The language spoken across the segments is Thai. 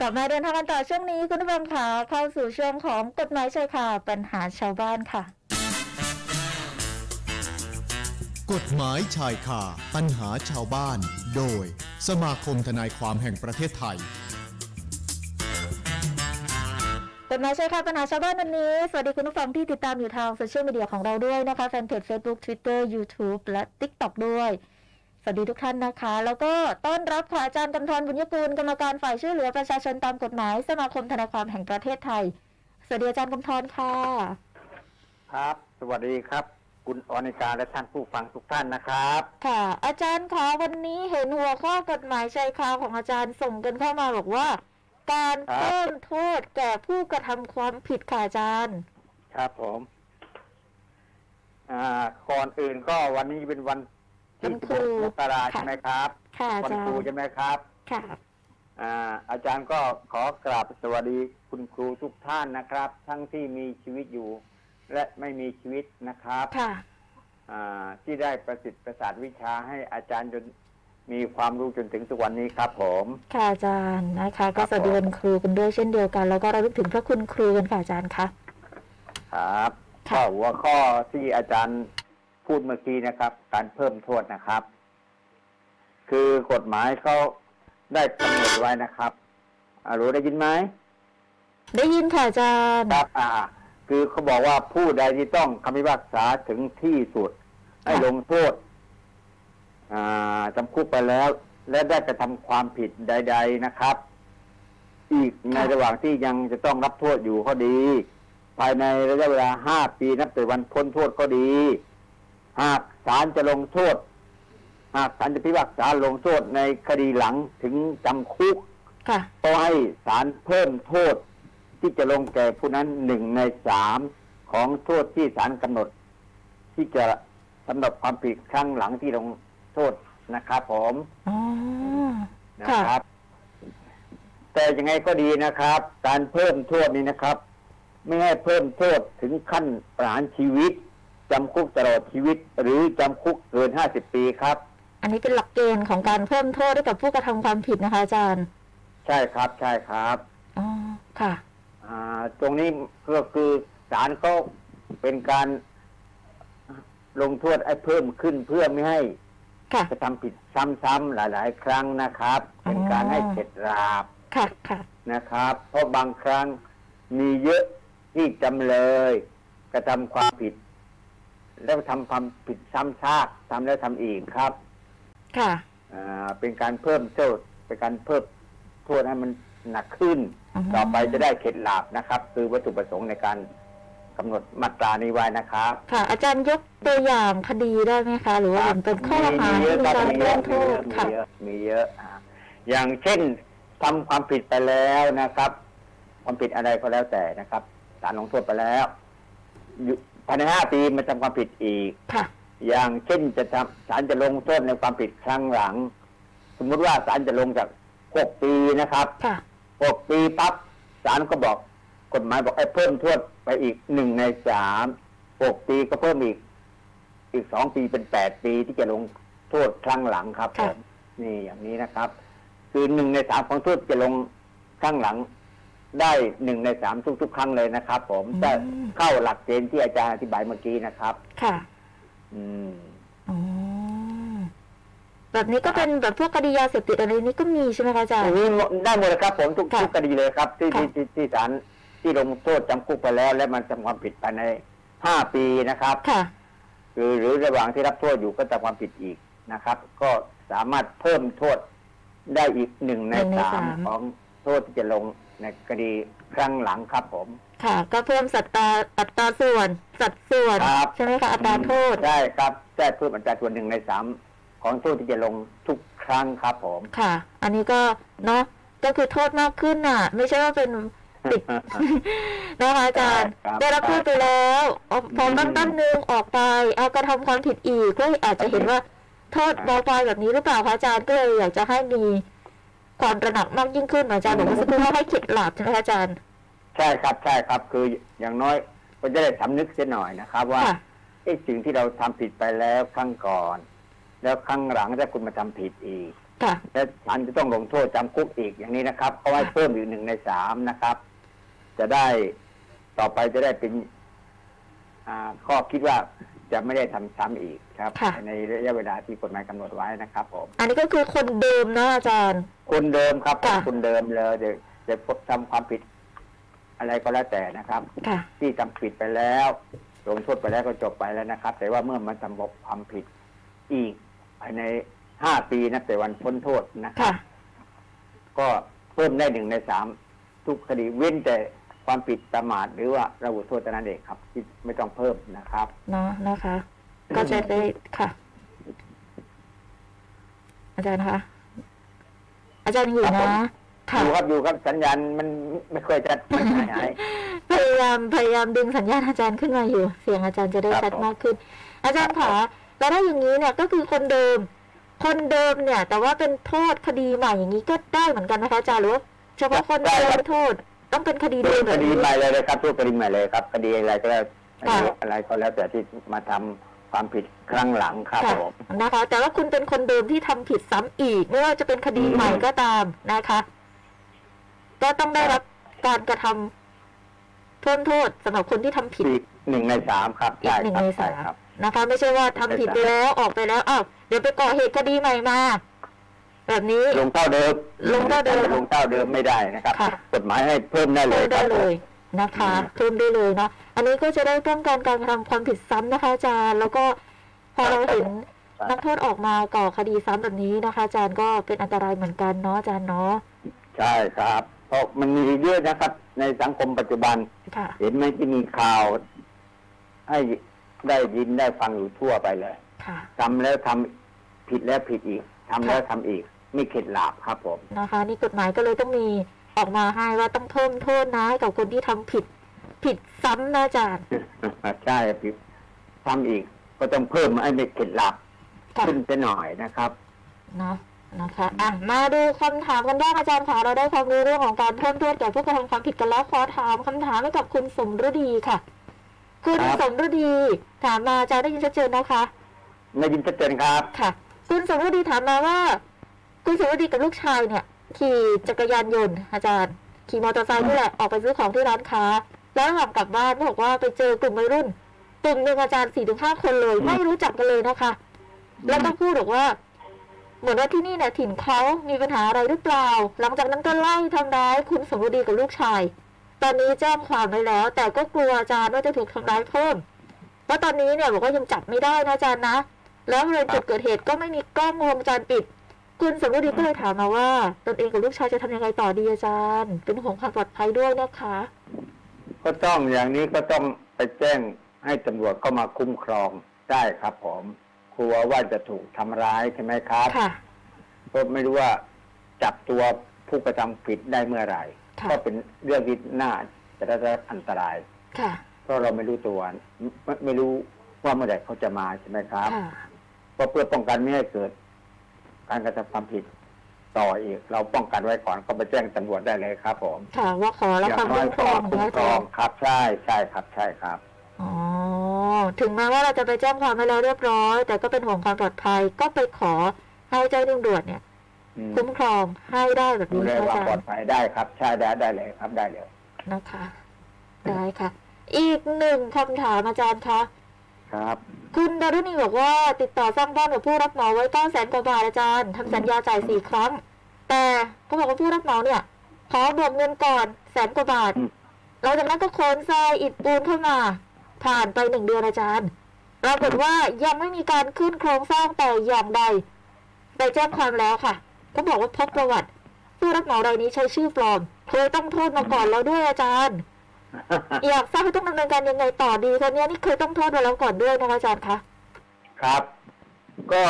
กลับมาเดินทางกันต่อช่วงนี้คุณผู้ฟังค่ะเข้าสู่ช่วงของกฎหมายชายคาปัญหาชาวบ้านค่ะ กฎหมายชายคาปัญหาชาวบ้าน โดย สมาคมทนายความแห่งประเทศไทยกฎหมายชายคาปัญหาชาวบ้านวันนี้ สวัสดีคุณผู้ฟังที่ติดตามอยู่ทางโซเชียลมีเดียของเราด้วยนะคะแฟนเพจ Facebook Twitter YouTube และ TikTok ด้วยส วัสดีทุกท่านนะคะ แล้วก็ต้อนรับค่ะอาจารย์กำธรบุญยกูลกรรมการฝ่ายช่วยเหลือประชาชนตามกฎหมายสมาคมทนายความแห่งประเทศไทย สวัสดีอาจารย์กำธรค่ะ ครับ สวัสดีครับ คุณอนิกาและท่านผู้ฟังทุกท่านนะครับ ค่ะ อาจารย์คะวันนี้เห็นหัวข้อกฎหมายชายคาของอาจารย์ส่งกันเข้ามาบอกว่า การครับเพิ่มโทษแก่ผู้กระทำความผิดค่ะอาจารย์ ครับผม อ่าก่อนอื่นก็วันนี้เป็นวัน ที่วันครู16มกราค่ะใช่ไหมครับค่ะอาวันจารครูย์ใช่ไหมครับ ค่ะ อ่าอาจารย์ก็ขอกราบสวัสดีคุณครูทุกท่านนะครับ ทั้งที่มีชีวิตอยู่ และไม่มีชีวิตนะครับค่ะ อ่าที่ได้ประสิทธิ์ประสาทวิชาให้อาจารย์จนมีความรู้จนถึงทุกวันนี้ครับผม ค่ะอาจารย์นะคะครัก็บสวัสดีผม วันครูกันด้วยเช่นเดียวกัน แล้วก็ระลึกถึงพระคุณครูกันค่ะอาจารย์คะ ครับค่ะ ก็หัวข้อที่อาจารย์ พูดเมื่อกี้นะครับ การเพิ่มโทษนะครับ คือกฎหมายเขาได้กำหนดไว้นะครับอ่ารู้ได้ยินไหมได้ยินค่ะอาจารย์ครับอ่า คือเขาบอกว่าผู้ใดที่ต้องคำพิพากษาถึงที่สุด ให้ลงโทษ อ่าจำคุกไปแล้ว และได้กระทำความผิดใด ๆนะครับ อีกในระหว่างที่ยังจะต้องรับโทษอยู่ก็ดี ภายในระยะเวลาห้าปีนับแต่วันพ้นโทษก็ดี หากศาลจะลงโทษ หากศาลจะพิพากษาลงโทษในคดีหลังถึงจำคุกค่ะก็ให้ศาลเพิ่มโทษ ที่จะลงแก่ผู้นั้นหนึ่งในสามของโทษที่ศาลกำหนด ที่จะสำหรับความผิดครั้งหลังที่ลงโทษนะครับผมอ๋อนะค่ะครับ แต่ยังไงก็ดีนะครับ การเพิ่มโทษนี้นะครับ ไม่ให้เพิ่มโทษถึงขั้นประหารชีวิต จำคุกตลอดชีวิต หรือจำคุกเกินห้าสิบปีครับ อันนี้เป็นหลักเกณฑ์ของการเพิ่มโทษให้กับผู้กระทำความผิดนะคะอาจารย์ ใช่ครับใช่ครับอ๋อค่ะ อ่าตรงนี้ก็คือศาลก็เป็นการลงโทษให้เพิ่มขึ้นเพื่อไม่ให้ค่ะ กระทำผิดซ้ำๆหลาย ๆ ครั้งนะครับเป็นการให้เข็ดหลาบค่ะค่ะนะครับ เพราะบางครั้งมีเยอะที่จำเลย กระทำความผิด แล้วทำความผิดซ้ำซากทำแล้วทำอีกครับ ค่ะอ่าเป็นการเพิ่มโทษเป็นการเพิ่มโทษให้มันหนักขึ้นอ๋อต่อไปจะได้เข็ดหลาบนะครับ คือวัตถุประสงค์ในการกำหนดมาตรานี้ไว้นะครับ ค่ะ อาจารย์ยกตัวอย่างคดีได้ไหมคะ หรือว่าเป็นเป็นข้อหามีเยที่อะมีครับการมีเยเพิ่อะมโทษมีเยอะมีค่ะเยอะมีเยอะอ่าอย่างเช่นทำความผิดไปแล้วนะครับ ความผิดอะไรก็แล้วแต่นะครับศาลลงโทษไปแล้วอยู่ ภายในห้าปีมาทำความผิดอีก ค่ะ อย่างเช่นจะทำศาลจะลงโทษในความผิดครั้งหลัง สมมติว่าศาลจะลงจากหกปีนะครับค่ะ หกปีปั๊บศาลก็บอกกฎหมายบอกให้เพิ่มโทษไปอีกหนึ่งในสามหกปีก็เพิ่มอีก อีกสองปีเป็นแปดปีที่จะลงโทษครั้งหลังครับผค่ะ มนี่อย่างนี้นะครับ คือหนึ่งในสามของโทษจะลงครั้งหลัง ได้หนึ่งในสามทุก ๆ ครั้งเลยนะครับผมจะเข้าหลักเกณฑ์ที่อาจารย์อธิบายเมื่อกี้นะครับ ค่ะอืม อ๋อแบบนี้ก็เป็นแบบพวกคดียาเสพติดอะไรนี้ก็มีใช่ไหมคะอาจารอัย์นนี้ได้หมดเลยครับผมทุกค่ะทุกคดีเลยครับ ที่ค่ะที่ที่ที่ศาลที่ลงโทษจำคุกไปแล้ว และมันทำความผิดภายในห้าปีนะครับค่ะคือหรือระหว่างที่รับโทษอยู่ก็ทำความผิดอีกนะครับ ก็สามารถเพิ่มโทษได้อีกหนึ่งในหนึ่งในสามสามของโทษที่จะลง ในคดีครั้งหลังครับผม ค่ะ ก็เพิ่มสัตราอัตราส่วน สัดส่วน ครับ ใช่ไหมคะอัตราโทษ ใช่ครับได้เพิ่มอัตราส่วนหนึ่งในสามของโทษที่จะลงทุกครั้งครับผม ค่ะ อันนี้ก็เนาะก็คือโทษมากขึ้นน่ะ ไม่ใช่ว่าเป็นปิด นะคะอาจารย์ครับได้รับโทษไปแล้วเอาพอตั้งตั้งนึงออกไปเอากระทำความผิดอีกก็อาจจะเห็นว่าโทษเบาไปแบบนี้หรือเปล่าคะอาจารย์ก็เลยอยากจะให้มี ความตระหนักมากยิ่งขึ้นเหมือนอาจารย์บอกเมื่อสักครู่ว่าให้เข็ดหลาบใช่ไหมคะอาจารย์ ใช่ครับใช่ครับคืออย่างน้อยก็จะได้สำนึกเสียหน่อยนะครับ ว่าค่ะไอ้สิ่งที่เราทำผิดไปแล้วครั้งก่อน แล้วครั้งหลังถ้าคุณมาทำผิดอีกค่ะและศาลจะต้องลงโทษจำคุกอีกอย่างนี้นะครับเขาให้ค่ะเพิ่มอีกหนึ่งในสามนะครับ จะได้ต่อไปจะได้เป็นอ่าข้อคิดว่า จะไม่ได้ทำซ้ำอีกครับค่ะในระยะเวลาที่กฎหมายกำหนดไว้นะครับผมอันนี้ก็คือคนเดิมนะอาจารย์ คนเดิมครับค่ะคนเดิมเลยเดี๋ยวจะพบทำความผิดอะไรก็แล้วแต่นะครับค่ะที่ทำผิดไปแล้วลงโทษไปแล้วก็จบไปแล้วนะครับ แต่ว่าเมื่อมันทำความผิดอีกภายในห้าปีนับแต่วันพ้นโทษนะครัค่ะบก็เพิ่มได้หนึ่งในสามทุกคดีเว้นแต่ ความผิดประมาทหรือว่าระบุโทษเท่านั้นเองครับที่ไม่ต้องเพิ่มนะครับเนาะนะคะ ก็จะได้ค่ะ อาจารย์คะอาจารย์อยู่ครับผนะมค่ะอยู่ครับอยู่ครับสัญญาณมันไม่ค่อยจะมันหายหายพยายามพยายามดึงสัญญาณอาจารย์ขึ้นมาอยู่ เสียงอาจารย์จะได้ครับชัดผมมากขึ้น อาจารย์ขาแล้วถ้าอย่างนี้เนี่ยก็คือคนเดิม คนเดิมเนี่ย แต่ว่าเป็นโทษคดีใหม่อย่างนี้ก็ได้เหมือนกันนะคะอาจารย์หรือว่าเฉพาะคนเดิมโทษ ต้องเป็นคดีทุเดิมกแบคบดีนี้ใหม่เลยนะครับทุกคดีใหม่เลยครับคดีอะไรก็แล้วค่ะ อะไรก็แล้วแต่ที่มาทำความผิดครั้งหลังครับค่ะผม นะคะ แต่ว่าคุณเป็นคนเดิมที่ทำผิดซ้ำอีก ไม่ว่าจะเป็นคดีใหม่ก็ตามนะคะ ก็ต้องได้รับการกระทำโทษโทษสำหรับคนที่ทำผิดอีกหนึ่งในสามครับอีกใช่หนึ่งครับในใช่สามครับ นะคะ ไม่ใช่ว่าทำผิดไปแล้วออกไปแล้วอ้าวเดี๋ยวไปก่อเหตุคดีใหม่มา แบบนี้ ลงเท่าเดิมลงเท่าเดิม ลงเท่าเดิมไม่ได้นะครับ ค่ะ กฎหมายให้เพิ่มได้เลยเพิ่มคได้รับ เลยนะคะอืม เพิ่มได้เลยเนาะอันนี้ก็จะได้ป้องกันการกระทำความผิดซ้ำนะคะอาจารย์ แล้วก็พอเราเห็นนักโทษออกมาก่อคดีซ้ำแบบนี้นะคะ อาจารย์ก็เป็นอันตรายเหมือนกันเนาะอาจารย์เนาะใช่ครับ เพราะมันมีเยอะนะครับ ในสังคมปัจจุบัน ค่ะ เห็นไหมที่มีข่าว ให้ได้ยินได้ฟังอยู่ทั่วไปเลยค่ะ ทำแล้วทำผิดแล้วผิดอีกทำแล้วทำอีกไม่เข็ดหลาบครับผมนะคะ นี่กฎหมายก็เลยต้องมีออกมาให้ว่าต้องเพิ่มโทษนะให้กับคนที่ทำผิด ผิดซ้ำนะอาจารย์ใช่ผิดทำอีกก็ต้องเพิ่มให้ไม่เข็ดหลาบค่ะขึ้นไปหน่อยนะครับเนาะนะคะอะมาดูคำถามกันบ้างอาจารย์ค่ะเราได้ความรู้เรื่องของการเพิ่มโทษแก่ผู้กระทำความผิดกันแล้วขอถามคำถามให้กับคุณสมฤดีค่ะ คุณครับสมฤดี ถามมาอาจารย์ได้ยินชัดเจนนะคะในยินชัดเจนครับค่ะ คุณสมฤดีถามมาว่า คุณสมฤดีกับลูกชายเนี่ย ขี่จักรยานยนต์อาจารย์ ขี่มอเตอร์ไซค์นี่แหละออกไปซื้อของที่ร้านค้า แล้วหลังกลับบ้านบอกว่าไปเจอกลุ่มวัยรุ่นกลุ่มหนึ่งอาจารย์สี่ถึงห้าคนเลยอืมไม่รู้จักกันเลยนะคะ แล้วก็พูดบอกว่า เหมือนว่าที่นี่เนี่ยถิ่นเขามีปัญหาอะไรหรือเปล่า หลังจากนั้นก็ไล่ทำร้ายคุณสมฤดีกับลูกชาย ตอนนี้แจ้งความไว้แล้ว แต่ก็กลัวอาจารย์ว่าจะถูกทำร้ายเพิ่มเพราะตอนนี้เนี่ยบอกว่ายังจับไม่ได้นะอาจารย์นะ แล้วบริเวณจุดเกิดเหตุก็ไม่มีกล้องวงจรปิด คุณสมฤดีก็เลยถามมาว่า ตนเองกับลูกชายจะทำยังไงต่อดีอาจารย์ เป็นห่วงความปลอดภัยด้วยนะคะ ก็ต้องอย่างนี้ก็ต้องไปแจ้งให้ตำรวจเข้ามาคุ้มครองได้ครับผมกลัวว่าจะถูกทำร้ายใช่ไหมครับค่ะก็ไม่รู้ว่าจับตัวผู้กระทำผิดได้เมื่อไหร่ค่ะก็เป็นเรื่องที่น่าจะได้รับอันตราย ค่ะ เพราะเราไม่รู้ตัวไม่ไม่รู้ว่าเมื่อไหร่เขาจะมาใช่ไหมครับค่ะก็เพื่อป้องกันไม่ให้เกิด การกระทำความผิดต่ออีก เราป้องกันไว้ก่อนก็ไปแจ้งตำรวจได้เลยครับ ผมค่ะว่าขอรับอย่าควางมน้อคุ้ยมครก็องคุ้มนะครอาอจางรย์ครับ ใช่ใช่ครับ ใช่ครับอ๋อถึงแม้ว่าเราจะไปแจ้งความไว้แล้วเรียบร้อย แต่ก็เป็นห่วงความปลอดภัยก็ไปขอให้เจ้าหน้าที่ตำรวจเนี่ยอืมคุ้มครองให้ได้แบบดูนี้แลค่ะควาอามจารปลอดย์ภัยได้ครับ ใช่ได้ได้เลยครับได้เลยนะคะ ได้ค่ะ อีกหนึ่งคำถามอาจารย์คะ ครับ คุณดารุณีบอกว่าติดต่อสร้างบ้านกับผู้รับเหมาไว้เก้าแสนกว่าบาทอาจารย์ทำสัญญาจ่ายสี่ครั้ง แต่เขาบอกว่าผู้รับเหมาเนี่ยขอเบิกเงินก่อนแสนกว่าบาทอืมหลังจากนั้นก็โคนทรายอิฐปูนเข้ามา ผ่านไปหนึ่งเดือนอาจารย์ปรากฏว่ายังไม่มีการขึ้นโครงสร้างแต่อย่างใดไปแจ้งความแล้วค่ะเขาบอกว่าพบประวัติ ผู้รับเหมารายนี้ใช้ชื่อปลอมเคยต้องโทษมาก่อนแล้วด้วยอาจารย์ อยากทราบว่าต้องดำเนินการยังไงต่อดีคนนี้นี่เคยต้องโทษมาแล้วก่อนด้วยนะคะอาจารย์คะครับ ก็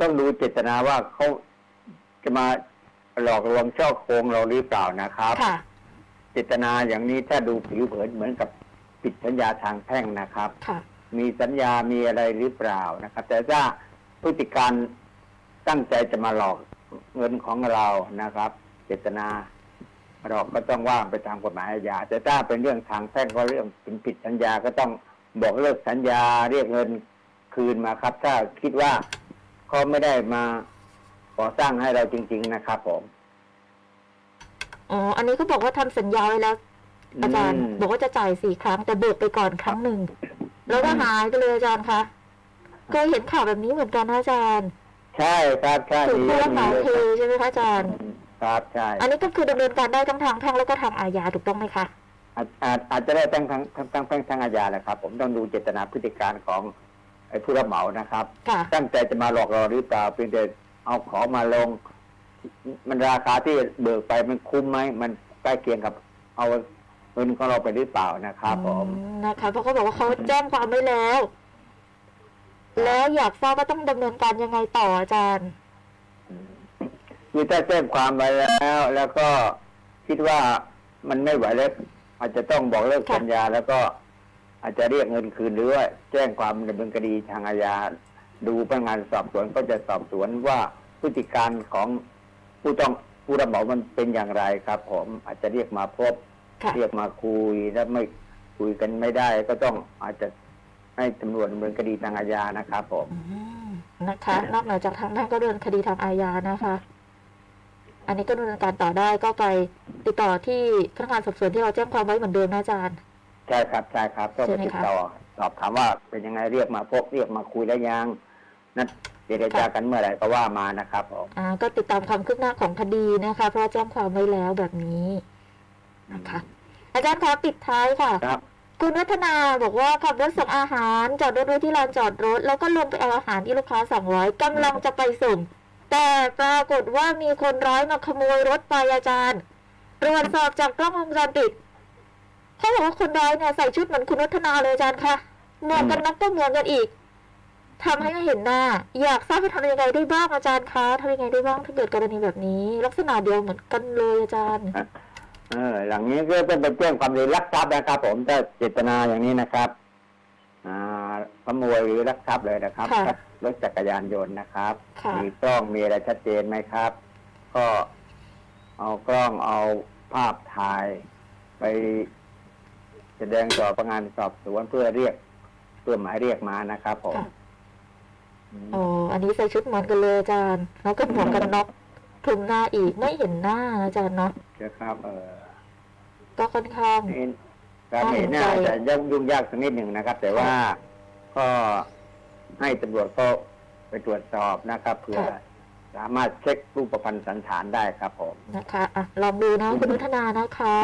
ต้องดูเจตนาว่าเขาจะมาหลอกลวงช่อโกงเราหรือเปล่านะครับค่ะเจตนาอย่างนี้ถ้าดูผิวเผินเหมือนกับปิดสัญญาทางแพ่งนะครับ ค่ะ มีสัญญามีอะไรหรือเปล่านะครับ แต่ถ้าพฤติการตั้งใจจะมาหลอกเงินของเรานะครับ เจตนา เราก็ต้องว่าไปตามกฎหมายอาญาแต่ถ้าเป็นเรื่องทางแพ่งก็เรื่องเป็นผิดสัญญาก็ต้องบอกเลิกสัญญาเรียกเงินคืนมาครับ ถ้าคิดว่าเขาไม่ได้มาขอก่อสร้างให้เราจริง ๆ นะครับผมอ๋ออันนี้เขาบอกว่าทำสัญญาไว้แล้วอาจารย์มบอกว่าจะจ่ายสี่ครั้ง แต่เบิกไปก่อนครั้งหนึ่งแล้วก็หายไปเลยอาจารย์คะเคยเห็นข่าวแบบนี้เหมือนกันนะอาจารย์ ใช่ครับใช่ถูกมีผู้เรื่รัอบงเหมานี้เทเลยใช่ไหมคะอาจารย์ ครับใช่อันนี้ก็คือดำเนินการได้ทั้งทางแพ่งแล้วก็ทางอาญาถูกต้องไหมคะอาจอาจอาจจะได้ตั้งทั้งทั้งทั้งทั้งทั้งอาญาแหละครับ ผมต้องดูเจตนาพฤติการของไอ้ผู้รับเหมานะครับค่ะตั้งใจจะมาหลอกเราหรือเปล่าเพียงแต่เอาของมาลง มันราคาที่เบิกไปมันคุ้มไหมมันใกล้เคียงกับเอาเงินของเราไปหรือเปล่านะครับผมอืมนะคะเพราะเขาบอกว่าเขาแจ้งความไว้แล้ว แล้วอยากทราบว่าต้องดำเนินการยังไงต่ออาจารย์ คือถ้าแจ้งความไปแล้ว แล้วก็คิดว่ามันไม่ไหวแล้วอาจจะต้องบอกเลิกค่ะสัญญา แล้วก็อาจจะเรียกเงินคืนหรือว่าแจ้งความดำเนินคดีทางอาญาดูพนักงานสอบสวนก็จะสอบสวนว่าพฤติการของผู้ต้องผู้รับเหมามันเป็นอย่างไรครับ ผมอาจจะเรียกมาพบค่ะเรียกมาคุยแล้วไม่คุยกันไม่ได้ ก็ต้องอาจจะให้ตำรวจดำเนินคดีทางอาญานะครับผมอืมนะคะ นอกเหนือจากทางด้านก็เดินคดีทางอาญานะคะ อันนี้ก็ดำเนินการต่อได้ก็ไปติดต่อที่พนักงานสอบสวนที่เราแจ้งความไว้เหมือนเดิมนะอาจารย์ ใช่ครับใช่ครับต้องใช่ไปไหมติดคะต่อสอบถามว่าเป็นยังไงเรียกมาพบเรียกมาคุยแล้วยังนัดเจรจากันเมื่อไหร่ก็ว่ามานะครับผมอ่าก็ติดตามความคืบหน้าของคดีนะคะ เพราะว่าแจ้งความไว้แล้วแบบนี้นะคะ อาจารย์คะปิดท้ายค่ะครับคุณวัฒนาบอกว่าขับรถส่งอาหาร จอดรถไว้ที่ลานจอดรถ แล้วก็ลงไปเอาอาหารที่ลูกค้าสั่งไว้กำลังจะไปส่ง แต่ปรากฏว่ามีคนร้ายมาขโมยรถไปอาจารย์ ตรวจสอบจากกล้องวงจรปิดเขาบอกว่าคนร้ายเนี่ยใส่ชุดเหมือนคุณวัฒนาเลยอาจารย์ค่ะหมวกกันน็อกก็เหมือนกันอีกทำให้ไม่เห็นหน้า อยากทราบว่าทำยังไงได้บ้างอาจารย์คะทำยังไงได้บ้างถ้าเกิดกรณีแบบนี้ ลักษณะเดียวเหมือนกันเลยอาจารย์เออหลังนี้ก็ต้องไปแจ้งความเลยลักทรัพย์นะครับ ผมถ้าเจตนาอย่างนี้นะครับ อ่าขโมยหรือลักทรัพย์เลยนะครับค่ะ รถจักรยานยนต์นะครับ ค่ะ มีกล้องมีอะไรชัดเจนไหมครับ ก็เอากล้องเอาภาพถ่าย ไปแสดงต่อพนักงานสอบสวนเพื่อเรียกเพื่อหมายเรียกมานะครับผมค่ะ อืม อ๋อ อันนี้ใส่ชุดเหมือนกันเลยอาจารย์แล้วก็หมวกกันน็อกคลุมหน้าอีกไม่เห็นหน้าอาจารย์เนาะนะครับเออก็ค่อนข้าง นี่การเห็นน่าจะยุ่งยุ่งยากสักนิดหนึ่งนะครับ แต่ว่าก็ ให้ตำรวจก็ไปตรวจสอบนะครับเพื่อค่ะ สามารถเช็ครูปพันธ์สันฐานได้ครับผม นะคะอะลองดูนะคุณพัฒนานะคะ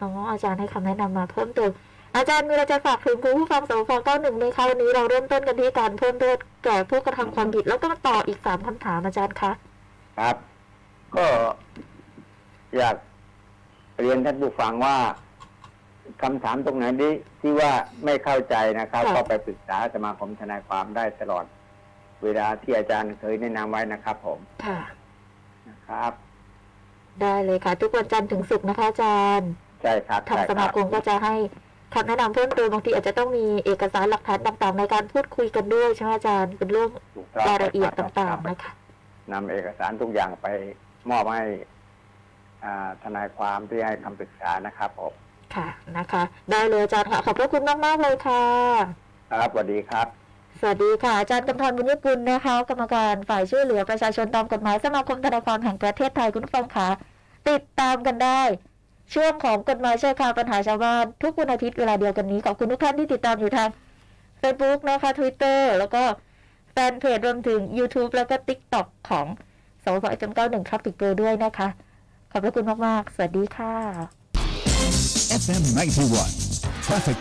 น้องอาจารย์ให้คำแนะนำมาเพิ่มเติม อาจารย์มีอะไรจะฝากถึงคุณผู้ฟังสพเก้าหนึ่งไหมคะวันนี้เราเริ่มต้นกันที่การเพิ่มโทษแก่ผู้กระทำความผิด แล้วก็มาต่ออีกสามคำถามอาจารย์คะ ครับ ก็อยากเรียนท่านผู้ฟังว่า คำถามตรงไหนที่ที่ว่าไม่เข้าใจนะครับค่ะก็ไปปรึกษาสมาคมทนายความได้ตลอด เวลาที่อาจารย์เคยแนะนำไว้นะครับผมค่ะนะครับ ได้เลยค่ะ ทุกวันจันทร์ถึงศุกร์นะคะอาจารย์ใช่ครับทางใช่สคมารับคมก็จะให้คำแนะนำเพิ่มเติมบางทีอาจจะต้องมีเอกสารหลักฐานต่างๆ ในการพูดคุยกันด้วยใช่ไหมอาจารย์เป็นเรื่องถูกต้องรายละเอียดคบต่างๆนะคะนำเอกสารทุกอย่างไปมอบให้อ่าทนายความที่ให้คำปรึกษานะครับผม ค่ะนะคะ ได้เลยอาจารย์ค่ะขอบพระคุณมากๆเลยค่ะ ครับสวัสดีครับ สวัสดีค่ะอาจารย์กำธรบุญยกุลนะคะ กรรมการฝ่ายช่วยเหลือประชาชนตามกฎหมายสมาคมทนายความแห่งประเทศไทยคุณผู้ฟังค่ะติดตามกันได้ช่วงของกฎหมายชายคาปัญหาชาวบ้านทุกวันอาทิตย์เวลาเดียวกันนี้ขอบคุณทุกท่านที่ติดตามอยู่ทาง Facebook นะคะ Twitter แล้วก็แฟนเพจรวมถึง YouTube แล้วก็ TikTok ของสวพจำเก้าหนึ่งครับติกเกอร์ด้วยนะคะ ขอบพระคุณมาก ๆ สวัสดีค่ะ FM 91 Traffic